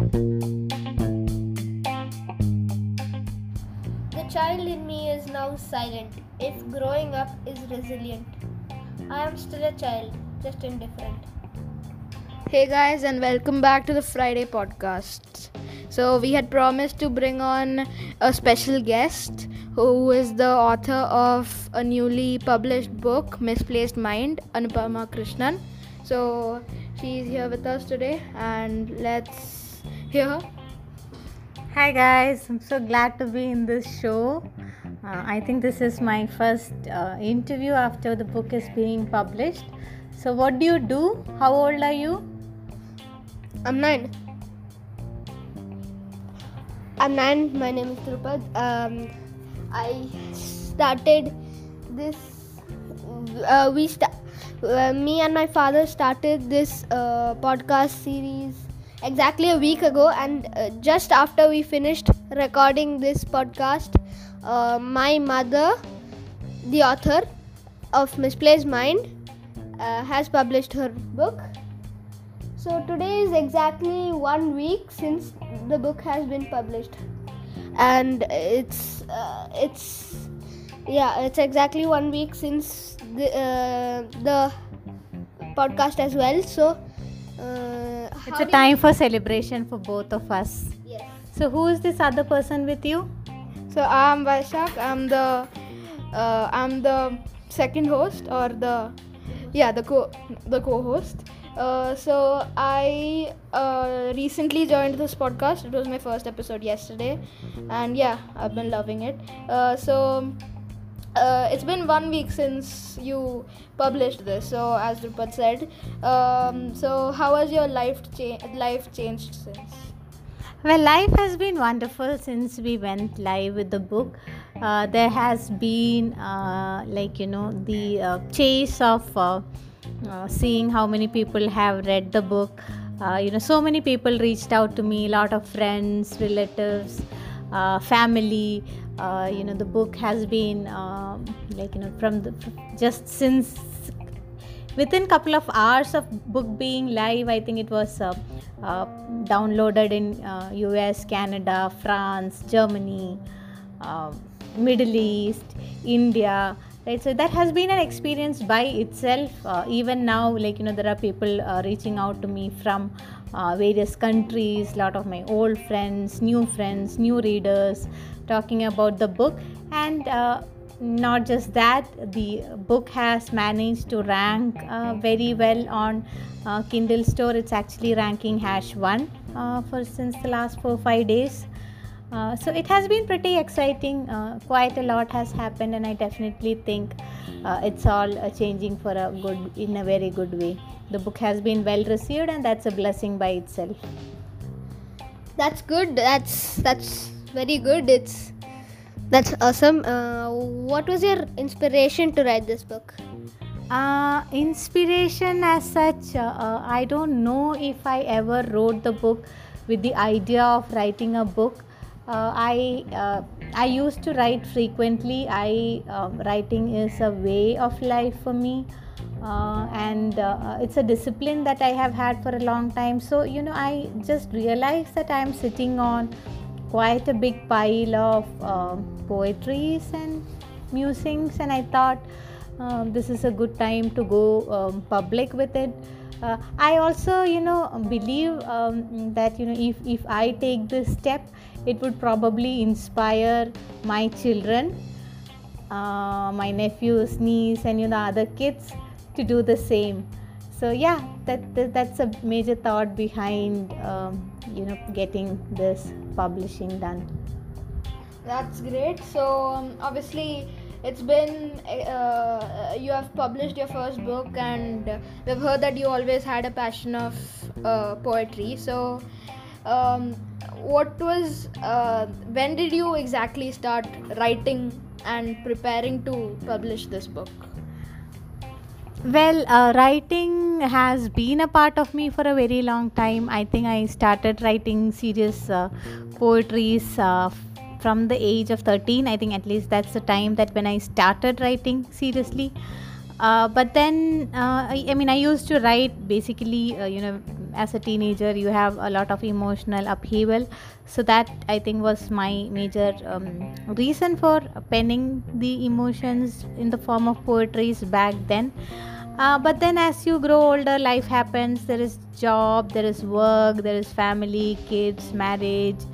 The child in me is now silent, if growing up is resilient. I am still a child, just indifferent. Hey guys, and welcome back to the Friday podcast. So, we had promised to bring on a special guest who is the author of a newly published book, Misplaced Mind, Anupama Krishnan. So, she's here with us today, and let's hear her. Hi guys, I'm so glad to be in this show. Uh, I think this is my first uh, interview after the book is being published. So, what do you do? How old are you? I'm nine. I'm nine. My name is Drupad. Um, I started this. Uh, we sta- uh, me and my father started this uh, podcast series exactly a week ago, and uh, just after we finished recording this podcast, uh, my mother, the author of Misplaced Mind, uh, has published her book. So today is exactly one week since the book has been published, and it's uh, it's yeah it's exactly one week since the uh, the podcast as well. So It's a time for celebration for both of us. Yes. So, who is this other person with you? So, I'm Vaishak. I'm the uh, I'm the second host, or the yeah the co the co-host. Uh, so I uh, recently joined this podcast. It was my first episode yesterday, and yeah, I've been loving it. Uh, so uh, it's been one week since you published this. So as Drupad said, um, so how has your life cha- life changed since? Well, life has been wonderful since we went live with the book. Uh, there has been, uh, like, you know, the uh, chase of uh, uh, seeing how many people have read the book. You know, so many people reached out to me, a lot of friends, relatives, uh, family. Uh, you know, the book has been, um, like, you know, from the just since within couple of hours of book being live i think it was uh, uh, downloaded in uh, us canada france germany uh, middle east india right? So that has been an experience by itself. Uh, even now like you know there are people uh, reaching out to me from uh, various countries lot of my old friends new friends new readers talking about the book. And uh, not just that the book has managed to rank uh, very well on uh, kindle store. It's actually ranking hash 1 uh, for since the last 4 5 days. Uh, so it has been pretty exciting. Uh, quite a lot has happened and i definitely think uh, it's all changing for a good in a very good way. The book has been well received and that's a blessing by itself. That's good. That's that's very good. It's that's awesome. Uh, what was your inspiration to write this book? Uh, inspiration as such, uh, uh, I don't know if I ever wrote the book with the idea of writing a book. Uh, I uh, I used to write frequently. I um, writing is a way of life for me, uh, and uh, it's a discipline that I have had for a long time. So you know, I just realized that I am sitting on quite a big pile of um poetries and musings, and I thought um, this is a good time to go um, public with it. Uh, I also, you know, believe um, that you know if if I take this step, it would probably inspire my children, uh, my nephews, niece, and you know other kids to do the same. So yeah, that, that that's a major thought behind um, you know getting this publishing done. That's great. So um, obviously, it's been uh, you have published your first book, and we've heard that you always had a passion of uh, poetry. So, um, what was uh, when did you exactly start writing and preparing to publish this book? Well, uh, writing has been a part of me for a very long time. I think I started writing serious uh, poetries uh, from the age of 13. I think at least that's the time that when I started writing seriously. uh, but then uh, I, I, mean i used to write basically uh, you know as a teenager you have a lot of emotional upheaval so that i think was my major um, reason for penning the emotions in the form of poetries back then uh, but then as you grow older life happens. There is job there is work there is family kids marriage.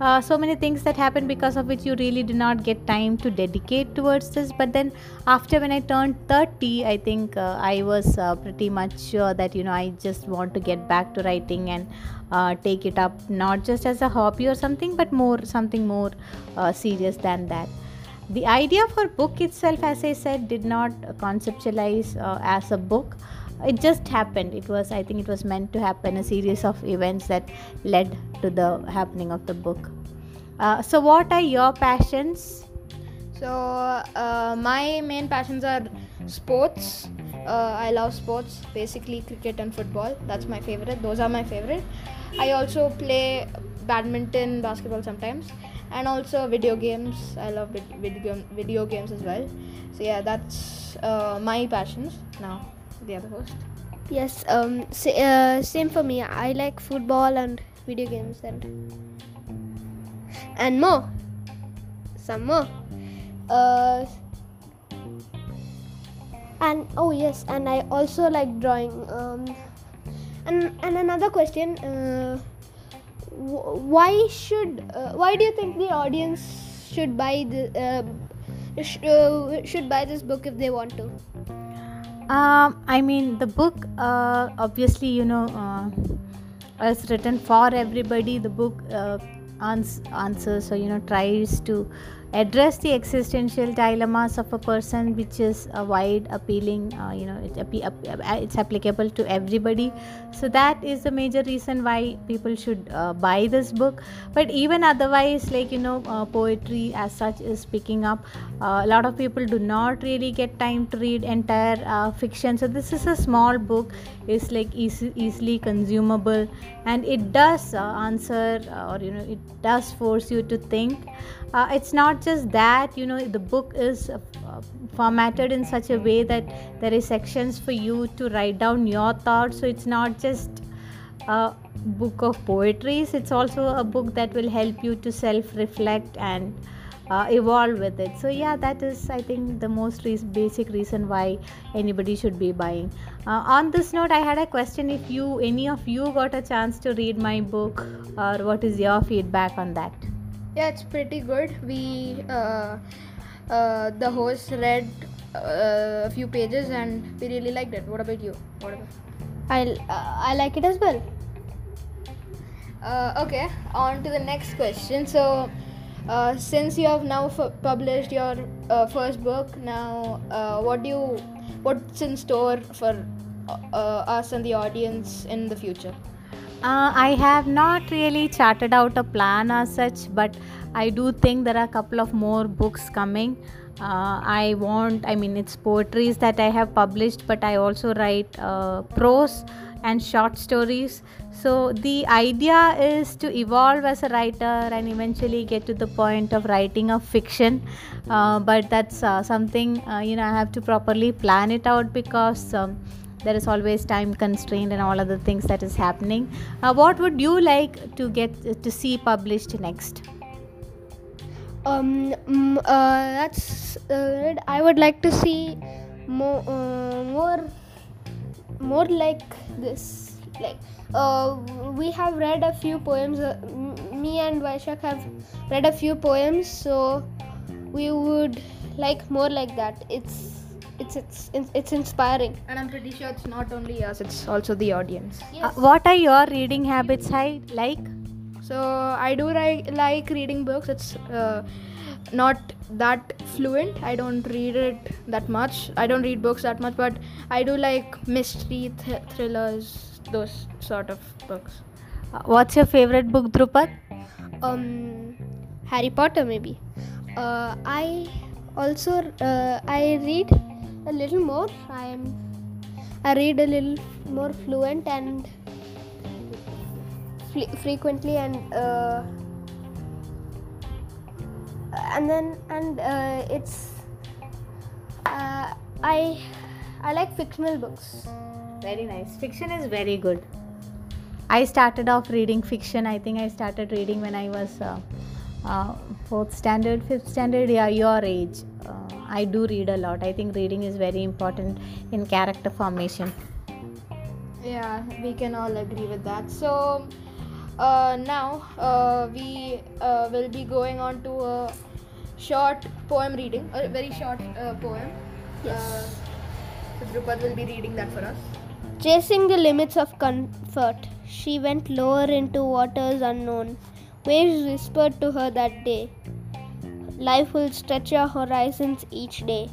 Uh, so many things that happen because of which you really do not get time to dedicate towards this. But then after when i turned 30 i think uh, i was uh, pretty much sure that you know i just want to get back to writing and uh, take it up not just as a hobby or something but more something more uh, serious than that the idea for book itself as i said did not conceptualize uh, as a book. It just happened. It was i think it was meant to happen a series of events that led to the happening of the book. Uh, so what are your passions? So uh, my main passions are sports. Uh, i love sports basically cricket and football. That's my favorite. Those are my favorite. I also play badminton basketball sometimes and also video games i love video, video games as well so yeah that's uh, my passions now the other host? Yes, um, uh, same for me. I like football and video games and and more, some more. Uh, and oh yes, and I also like drawing. Um, and and another question: uh, Why should uh, why do you think the audience should buy the uh, sh- uh, should buy this book if they want to? Um, I mean, the book, uh, obviously, you know, uh, is written for everybody. The book ans- answers, so you know, tries to address the existential dilemmas of a person which is a wide appealing uh, you know it, uh, it's applicable to everybody. So that is the major reason why people should uh, buy this book. But even otherwise like you know uh, poetry as such is picking up. Uh, a lot of people do not really get time to read entire uh, fiction. So this is a small book. It's like easy, easily consumable. And it does answer or you know it does force you to think. It's not just that you know the book is uh, formatted in such a way that there is sections for you to write down your thoughts. So it's not just a book of poetries it's also a book that will help you to self reflect and uh, evolve with it. So yeah that is i think the most re- basic reason why anybody should be buying. Uh, on this note i had a question if you any of you got a chance to read my book or what is your feedback on that yeah, it's pretty good. We uh, uh, the host read uh, a few pages and we really liked it. What about you? What about? I I like it as well. Uh, okay, on to the next question. So, uh, since you have now f- published your uh, first book, now what do you what's in store for us and the audience in the future? Uh, I have not really charted out a plan as such, but I do think there are a couple of more books coming. Uh, I want, I mean, it's poetries that I have published, but I also write uh, prose and short stories. So the idea is to evolve as a writer and eventually get to the point of writing a fiction. Uh, but that's uh, something, uh, you know, I have to properly plan it out because. Um, there is always time constraint and all other things that is happening. Uh, what would you like to get to see published next? Um uh, that's uh, i would like to see more uh, more more like this. Like uh, we have read a few poems uh, me and Vaishak have read a few poems so we would like more like that. It's it's it's it's inspiring. And i'm pretty sure it's not only us it's also the audience. Yes. uh, what are your reading habits I like? So i do ri- like reading books. It's uh, not that fluent. I don't read it that much. I don't read books that much but i do like mystery th- thrillers those sort of books. Uh, what's your favorite book drupad? Um harry potter maybe. Uh, i also uh, i read a little more. I am I read a little more fluent and frequently and uh, and then and uh, it's uh, I I like fictional books. Very nice. Fiction is very good. I started off reading fiction. I think I started reading when I was uh, uh, fourth standard, fifth standard. Yeah, your age. I do read a lot. I think reading is very important in character formation. Yeah, we can all agree with that. So uh, now uh, we uh, will be going on to a short poem reading, a very short uh, poem. Yes. Uh, so Drupad will be reading that for us. Chasing the limits of comfort, she went lower into waters unknown. Waves whispered to her that day. Life will stretch your horizons each day.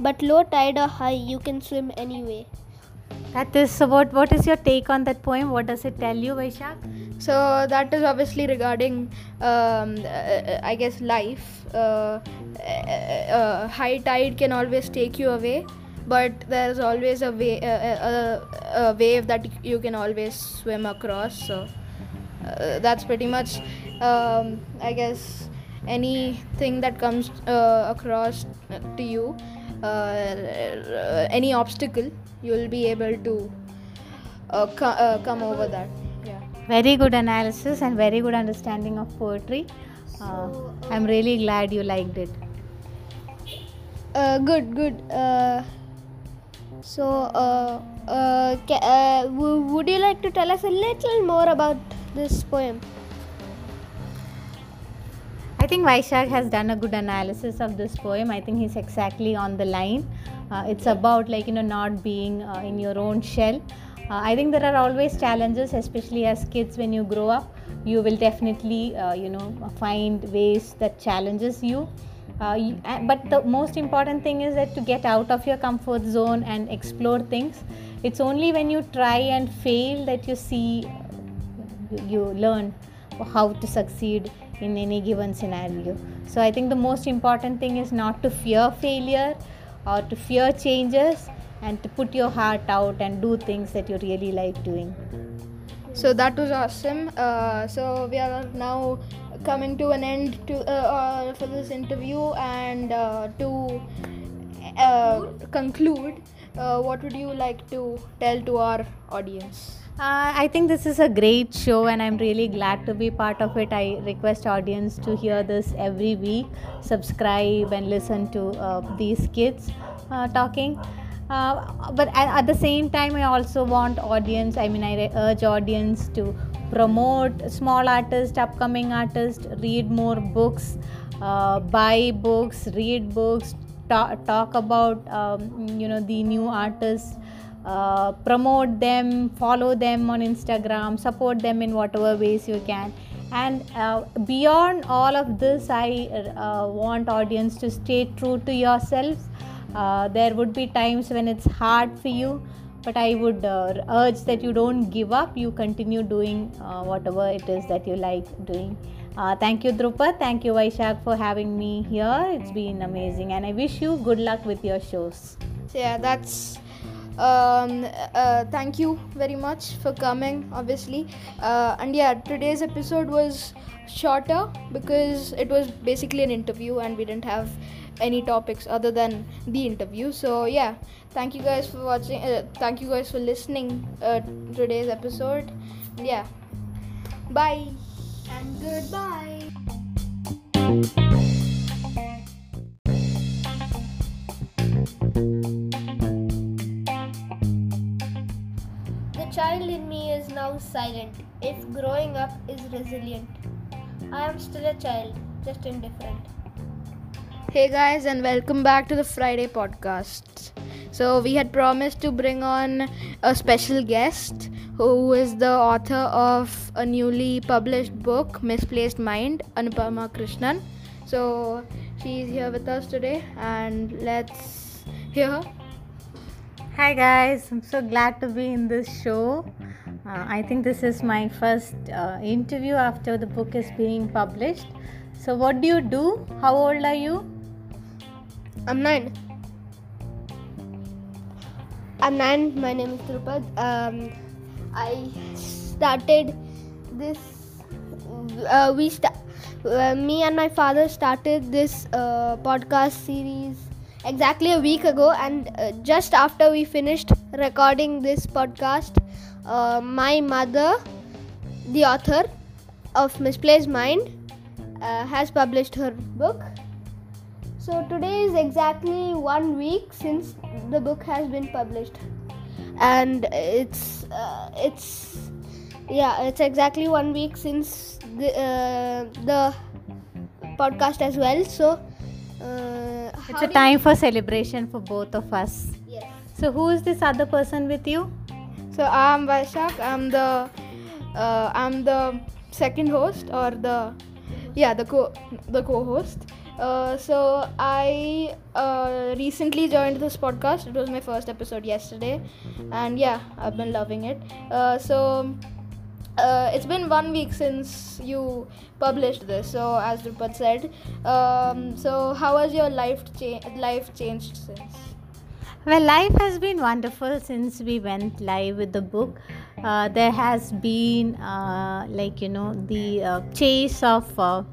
But low tide or high, you can swim anyway. That is so. What what is your take on that poem? What does it tell you, Vaishak? So that is obviously regarding, um, uh, I guess, life. Uh, uh, uh, high tide can always take you away, but there is always a, way, uh, a, a wave that you can always swim across. So uh, that's pretty much, um, I guess, anything that comes uh, across to you, uh, any obstacle, you'll be able to uh, co- uh, come over that. Yeah. Very good analysis and very good understanding of poetry. Uh, I'm really glad you liked it. Uh, good, good. Uh, so, uh, uh, ca- uh, w- would you like to tell us a little more about this poem? I think Vaishak has done a good analysis of this poem. I think he's exactly on the line. Uh, it's about like you know not being uh, in your own shell. Uh, I think there are always challenges, especially as kids. When you grow up, you will definitely uh, you know find ways that challenges you. Uh, you uh, but the most important thing is that to get out of your comfort zone and explore things. It's only when you try and fail that you see you, you learn how to succeed in any given scenario. So I think the most important thing is not to fear failure or to fear changes and to put your heart out and do things that you really like doing. So that was awesome. Uh, so we are now coming to an end to uh, uh, for this interview and uh, to uh, conclude. Uh, what would you like to tell to our audience? Uh, I think this is a great show, and I'm really glad to be part of it. I request audience to hear this every week, subscribe and listen to uh, these kids uh, talking. Uh, but at, at the same time, I also want audience. I mean, I urge audience to promote small artists, upcoming artists, read more books, uh, buy books, read books, ta- talk about um, you know the new artists uh, promote them, follow them on Instagram, support them in whatever ways you can. And uh, beyond all of this, I uh, want audience to stay true to yourself. Uh, there would be times when it's hard for you, but I would uh, urge that you don't give up. You continue doing whatever it is that you like doing. thank you, Drupad. Thank you, Vaishak, for having me here. It's been amazing, and I wish you good luck with your shows. Yeah, that's um, uh, thank you very much for coming obviously. Uh, and yeah today's episode was shorter because it was basically an interview and we didn't have any topics other than the interview. So yeah thank you guys for watching uh, thank you guys for listening uh, today's episode. Yeah. Bye. And goodbye. Child in me is now silent, if growing up is resilient. I am still a child, just indifferent. Hey guys, and welcome back to the Friday podcast. So, we had promised to bring on a special guest who is the author of a newly published book, Misplaced Mind, Anupama Krishnan. So, she's here with us today, and let's hear her. Hi guys, I'm so glad to be in this show. Uh, I think this is my first uh, interview after the book is being published. So, what do you do? How old are you? I'm nine. I'm nine. My name is Drupad. Um, I started this. Uh, we sta- uh, me and my father started this uh, podcast series exactly a week ago, and uh, just after we finished recording this podcast, uh, my mother, the author of Misplaced Mind, uh, has published her book. So today is exactly one week since the book has been published, and it's uh, it's yeah it's exactly one week since the uh, the podcast as well. So uh, It's a time for celebration for both of us. Yes. So, who is this other person with you? So I'm Vaishak. I'm the uh, I'm the second host or the yeah the co the co-host. Uh, so I uh, recently joined this podcast. It was my first episode yesterday, and yeah, I've been loving it. Uh, so uh, it's been one week since you published this. So as Drupad said, um, so how has your life cha- life changed since? Well, life has been wonderful since we went live with the book. Uh, there has been, uh, like, you know, the uh, chase of uh,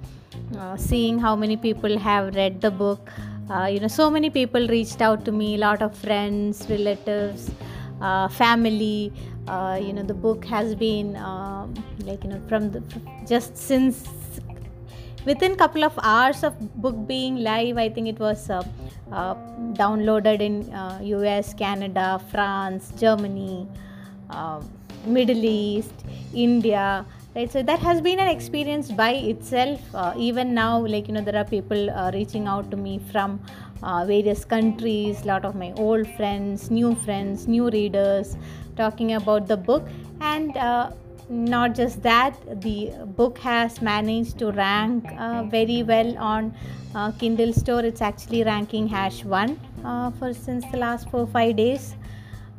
uh, seeing how many people have read the book. You know, so many people reached out to me, a lot of friends, relatives, family. Uh, you know, the book has been, um, like, you know, from the just since within couple of hours of book being live i think it was uh, uh, downloaded in uh, us canada france germany uh, middle east india right? So that has been an experience by itself. Uh, even now like you know there are people uh, reaching out to me from uh, various countries lot of my old friends new friends new readers talking about the book. And uh, not just that the book has managed to rank uh, very well on uh, kindle store. It's actually ranking hash 1 uh, for since the last 4 5 days.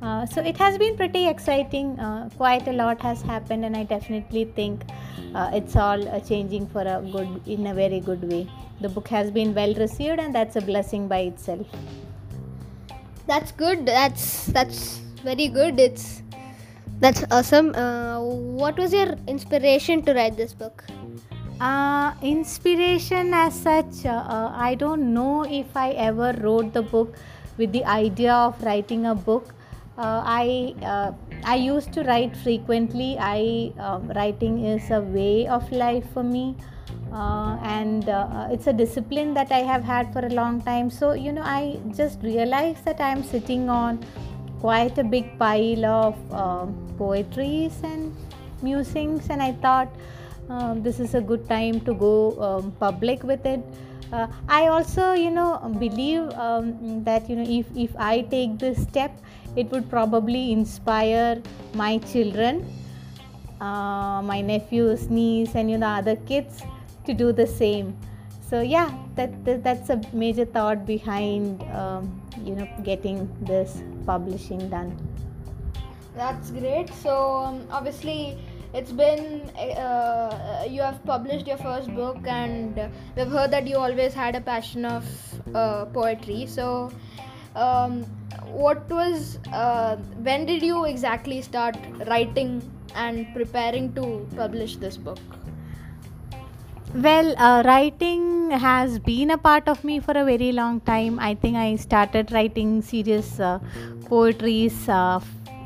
Uh, so it has been pretty exciting. Uh, quite a lot has happened and i definitely think uh, it's all uh, changing for a good in a very good way. The book has been well received and that's a blessing by itself. That's good. That's that's very good. It's that's awesome. Uh, what was your inspiration to write this book? Uh, inspiration as such, uh, uh, I don't know if I ever wrote the book with the idea of writing a book. Uh, I uh, I used to write frequently. I um, writing is a way of life for me, uh, and uh, it's a discipline that I have had for a long time. So you know, I just realized that I am sitting on quite a big pile of um poetries and musings, and I thought um, this is a good time to go um, public with it. Uh, i also you know believe um, that you know if, if i take this step it would probably inspire my children uh, my nephews niece and you know other kids to do the same. So yeah that, that that's a major thought behind um, you know getting this publishing done That's great. So um, obviously, it's been uh, you have published your first book, and we've heard that you always had a passion of uh, poetry. So, um, what was uh, when did you exactly start writing and preparing to publish this book? Well, uh, writing has been a part of me for a very long time. I think I started writing serious uh, poetries uh,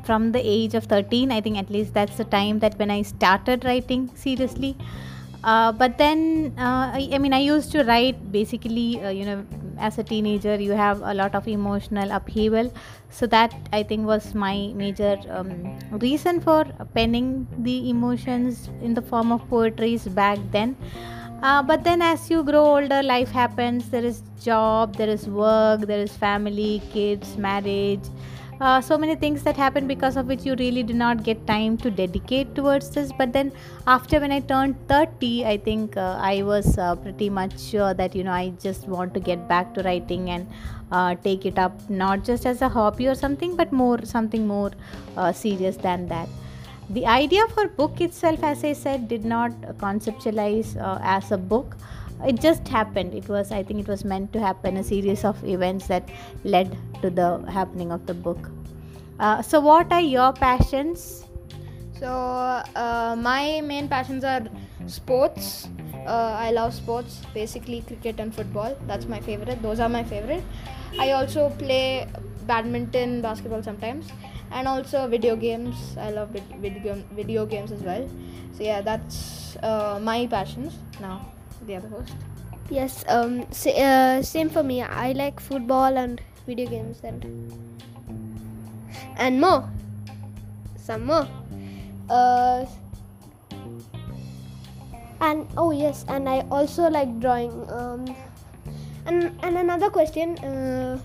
from the age of 13. I think at least that's the time that when I started writing seriously. Uh, but then, uh, I, I mean, I used to write basically, uh, you know, as a teenager, you have a lot of emotional upheaval. So, that I think was my major um, reason for penning the emotions in the form of poetries back then. Uh, but then, as you grow older, life happens. There is job, there is work, there is family, kids, marriage. Uh, so many things that happen because of which you really do not get time to dedicate towards this. But then, after when I turned 30, I think uh, I was uh, pretty much sure that you know I just want to get back to writing and uh, take it up not just as a hobby or something, but more something more uh, serious than that the idea for book itself as i said did not conceptualize uh, as a book it just happened it was i think it was meant to happen a series of events that led to the happening of the book uh, so what are your passions So uh, my main passions are sports, uh, I love sports, basically cricket and football. That's my favorite. Those are my favorite. I also play badminton, basketball sometimes, and also video games. I love video video games as well. So yeah, that's uh, my passions. Now the other host. Yes, um, uh, same for me. I like football and video games and and more. Some more. Uh, and oh yes, and I also like drawing. Um, and and another question. Uh,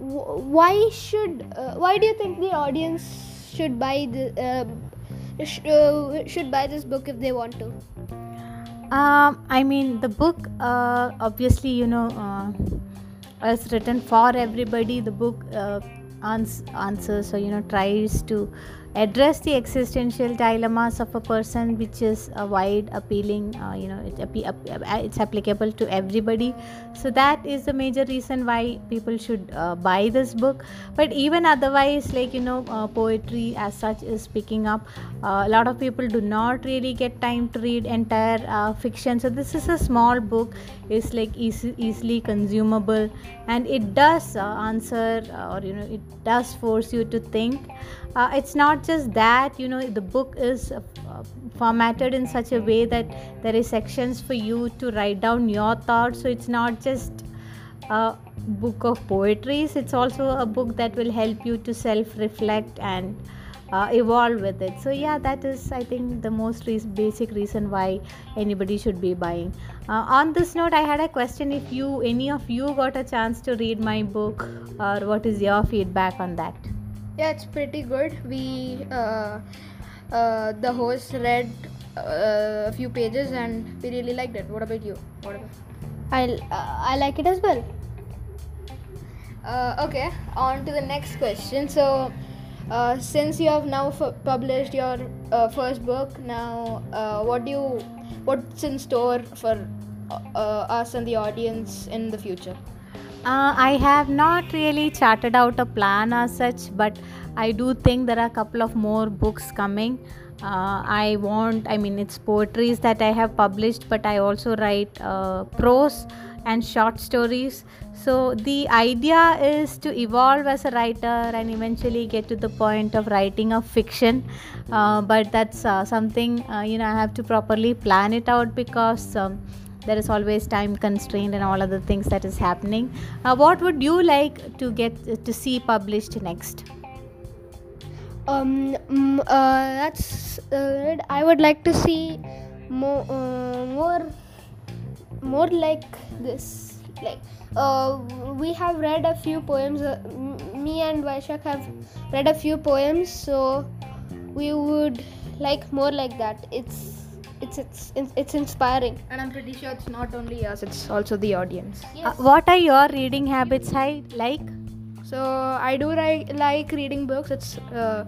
why should uh, why do you think the audience should buy the uh, sh- uh, should buy this book if they want to? Um, I mean, the book, uh, obviously, you know, uh, is written for everybody. The book uh, ans- answers or, you know, tries to address the existential dilemmas of a person, which is a wide, appealing, uh, you know, app- uh, it's applicable to everybody. So, that is the major reason why people should uh, buy this book. But even otherwise, like, you know, uh, poetry as such is picking up. Uh, a lot of people do not really get time to read entire uh, fiction. So, this is a small book, it's like easy, easily consumable, and it does uh, answer uh, or, you know, it does force you to think. Uh, it's not just that you know the book is uh, formatted in such a way that there is sections for you to write down your thoughts. So it's not just a book of poetries it's also a book that will help you to self reflect and uh, evolve with it. So yeah that is i think the most re- basic reason why anybody should be buying. Uh, on this note i had a question if you any of you got a chance to read my book or what is your feedback on that Yeah, it's pretty good. We, uh, uh, the host read uh, a few pages and we really liked it. What about you? What about? I uh, I like it as well. Uh, okay, on to the next question. So, uh, since you have now f- published your uh, first book, now uh, what do you, what's in store for uh, us and the audience in the future? Uh, I have not really charted out a plan as such, but I do think there are a couple of more books coming. Uh, I want, I mean, it's poetries that I have published, but I also write uh, prose and short stories. So the idea is to evolve as a writer and eventually get to the point of writing a fiction. Uh, but that's uh, something, uh, you know, I have to properly plan it out because. Um, there is always time constraint and all other things that is happening uh, what would you like to get to see published next Um, mm, uh, that's uh, I would like to see more, uh, more, more like this. Like, uh, we have read a few poems. Uh, me and Vaishak have read a few poems, so we would like more like that. It's, it's, it's, it's, it's inspiring. And I'm pretty sure it's not only us; it's also the audience. uh, what are your reading habits I like So I do ri- like reading books. It's uh,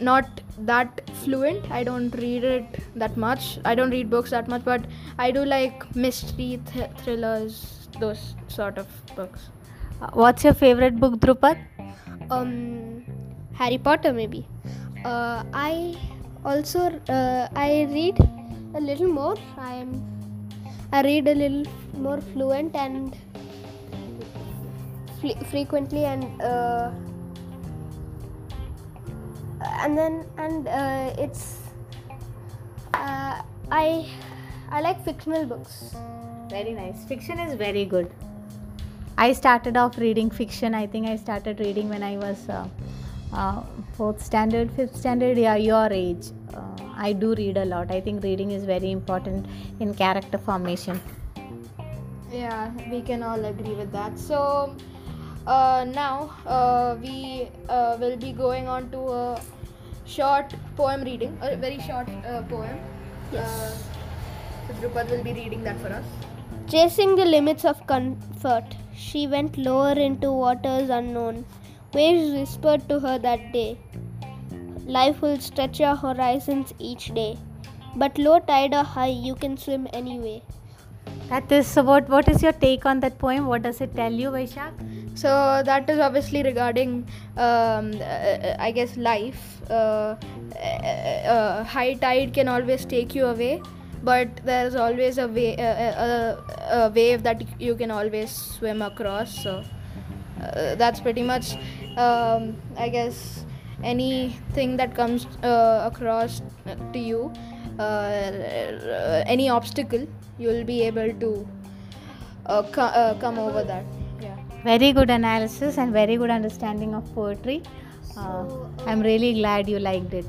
not that fluent. I don't read it that much. I don't read books that much, but I do like mystery th- thrillers, those sort of books. Uh, what's your favorite book drupad um harry potter maybe uh, i also uh, i read a little more. I am i read a little more fluent and fle- frequently and uh, and then and uh, it's uh, i i like fictional books. Very nice. Fiction is very good. I started off reading fiction. I think i started reading when i was uh, uh, fourth standard fifth standard yeah your age. Uh, i do read a lot i think reading is very important in character formation Yeah, we can all agree with that. So uh, now uh, we uh, will be going on to a short poem reading, a very short uh, poem. Yes. Uh, so Drupad will be reading that for us. Chasing the limits of comfort, she went lower into waters unknown. Waves whispered to her that day. Life will stretch your horizons each day. But low tide or high, you can swim anyway. That is so. What what is your take on that poem? What does it tell you, Vaishak? So that is obviously regarding, um, uh, I guess, life. Uh, uh, uh, high tide can always take you away, but there's always a, way, a, a, a wave that you can always swim across. So uh, that's pretty much, um, I guess, anything that comes uh, across to you, uh, any obstacle, you'll be able to uh, co- uh, come over that. Yeah. Very good analysis and very good understanding of poetry. Uh, I'm really glad you liked it.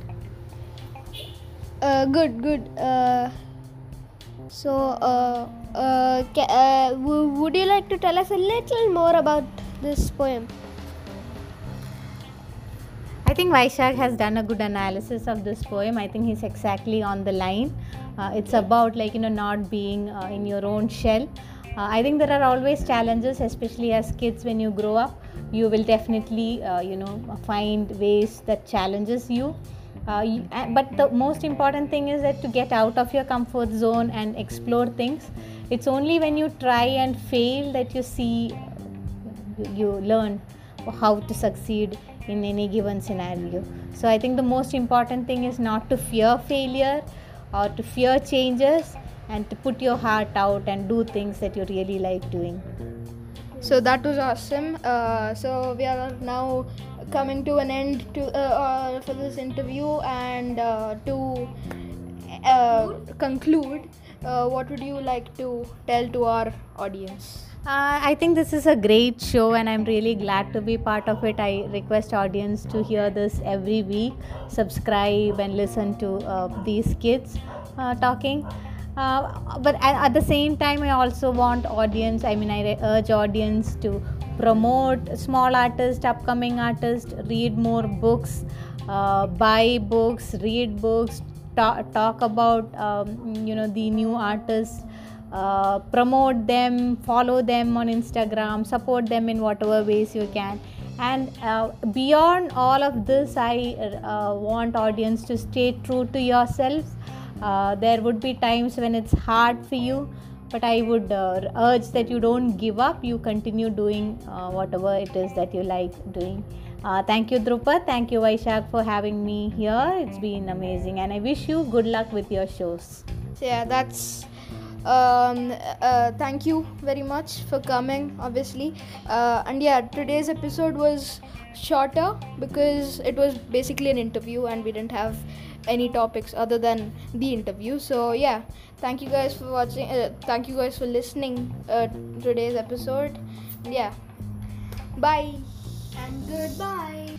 Uh, good, good. Uh, so, uh, uh, ca- uh, w- would you like to tell us a little more about this poem? I think Vaishak has done a good analysis of this poem. I think he's exactly on the line. Uh, it's about like you know not being uh, in your own shell. Uh, I think there are always challenges, especially as kids when you grow up. You will definitely uh, you know find ways that challenges you. Uh, you- but the most important thing is that to get out of your comfort zone and explore things. It's only when you try and fail that you see you, you learn how to succeed in any given scenario so i think the most important thing is not to fear failure or to fear changes and to put your heart out and do things that you really like doing So that was awesome. Uh, so we are now coming to an end to uh, uh, for this interview, and uh, to uh, conclude, uh, what would you like to tell to our audience? Uh, I think this is a great show, and I'm really glad to be part of it. I request audience to hear this every week, subscribe, and listen to uh, these kids uh, talking. Uh, but at, at the same time, I also want audience. I mean, I re- urge audience to promote small artists, upcoming artists, read more books, uh, buy books, read books, ta- talk about um, you know the new artists uh, promote them, follow them on Instagram, support them in whatever ways you can. And uh, beyond all of this, I uh, want audience to stay true to yourselves. Uh, there would be times when it's hard for you, but I would uh, urge that you don't give up. You continue doing uh, whatever it is that you like doing. Uh, thank you, Drupad. Thank you, Vaishak, for having me here. It's been amazing, and I wish you good luck with your shows. Yeah, that's. Um, uh, thank you very much for coming, obviously. Uh, and yeah, today's episode was shorter because it was basically an interview and we didn't have any topics other than the interview. So yeah, thank you guys for watching. Uh, thank you guys for listening uh, today's episode. Yeah, bye. And goodbye.